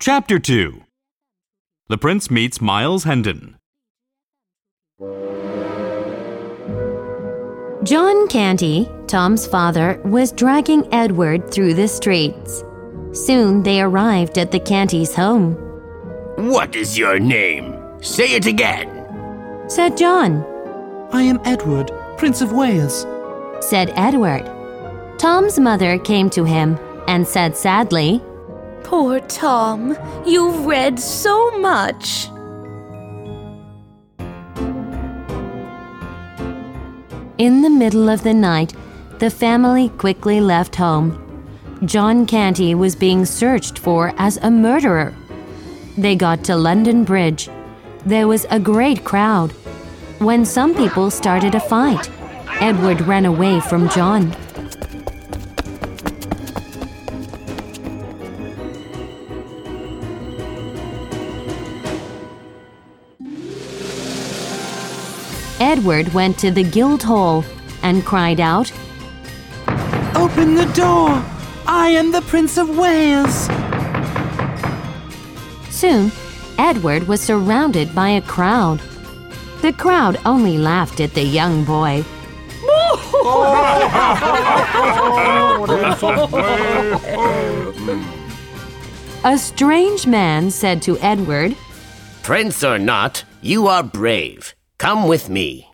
Chapter 2 The Prince Meets Miles Hendon. John Canty, Tom's father, was dragging Edward through the streets. Soon they arrived at the Cantys' home. What is your name? Say it again. Said John, I am Edward, Prince of Wales. said Edward. Tom's mother came to him and said sadly, Poor Tom, you've read so much. In the middle of the night, the family quickly left home. John Canty was being searched for as a murderer. They got to London Bridge. There was a great crowd. When some people started a fight, Edward ran away from John. Edward went to the Guildhall and cried out, Open the door! I am the Prince of Wales! Soon, Edward was surrounded by a crowd. The crowd only laughed at the young boy. A strange man said to Edward, Prince or not, you are brave. Come with me.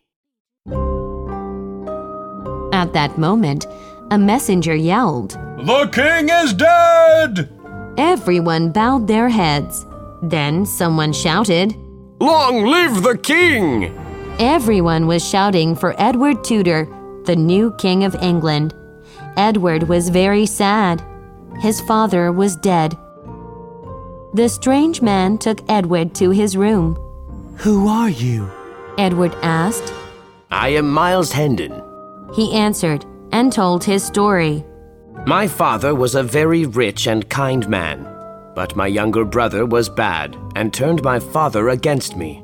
At that moment, a messenger yelled. The king is dead! Everyone bowed their heads. Then someone shouted. Long live the king! Everyone was shouting for Edward Tudor, the new King of England. Edward was very sad. His father was dead. The strange man took Edward to his room. Who are you? Edward asked. I am Miles Hendon. He answered and told his story. My father was a very rich and kind man, but my younger brother was bad and turned my father against me.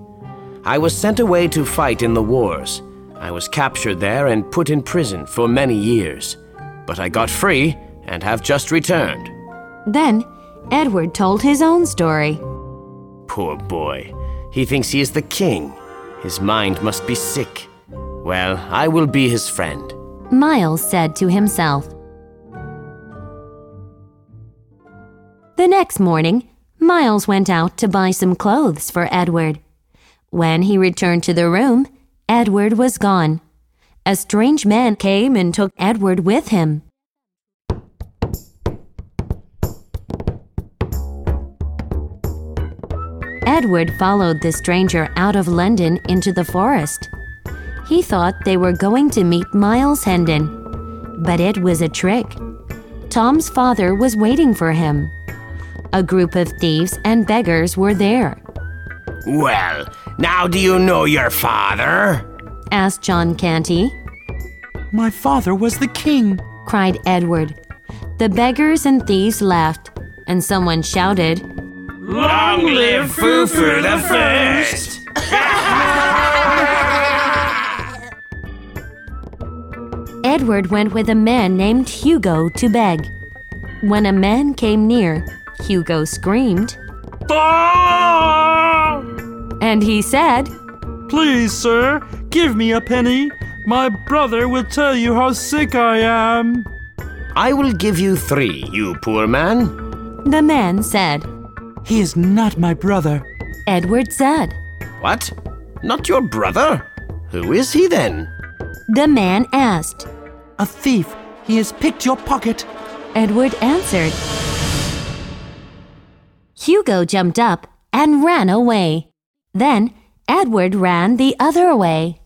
I was sent away to fight in the wars. I was captured there and put in prison for many years. But I got free and have just returned. Then Edward told his own story. Poor boy. He thinks he is the king. His mind must be sick. Well, I will be his friend. Miles said to himself. The next morning, Miles went out to buy some clothes for Edward. When he returned to the room, Edward was gone. A strange man came and took Edward with him. Edward followed the stranger out of London into the forest. He thought they were going to meet Miles Hendon, but it was a trick. Tom's father was waiting for him. A group of thieves and beggars were there, Well, now do you know your father? asked John Canty. My father was the king. cried Edward. The beggars and thieves laughed, and someone shouted, Long live Fufu the First! Edward went with a man named Hugo to beg. When a man came near, Hugo screamed, and he said, Please, sir, give me a penny. My brother will tell you how sick I am. I will give you three, you poor man. The man said, He is not my brother. Edward said. What? Not your brother? Who is he then? The man asked. A thief. He has picked your pocket. Edward answered. Hugo jumped up and ran away. Then Edward ran the other way.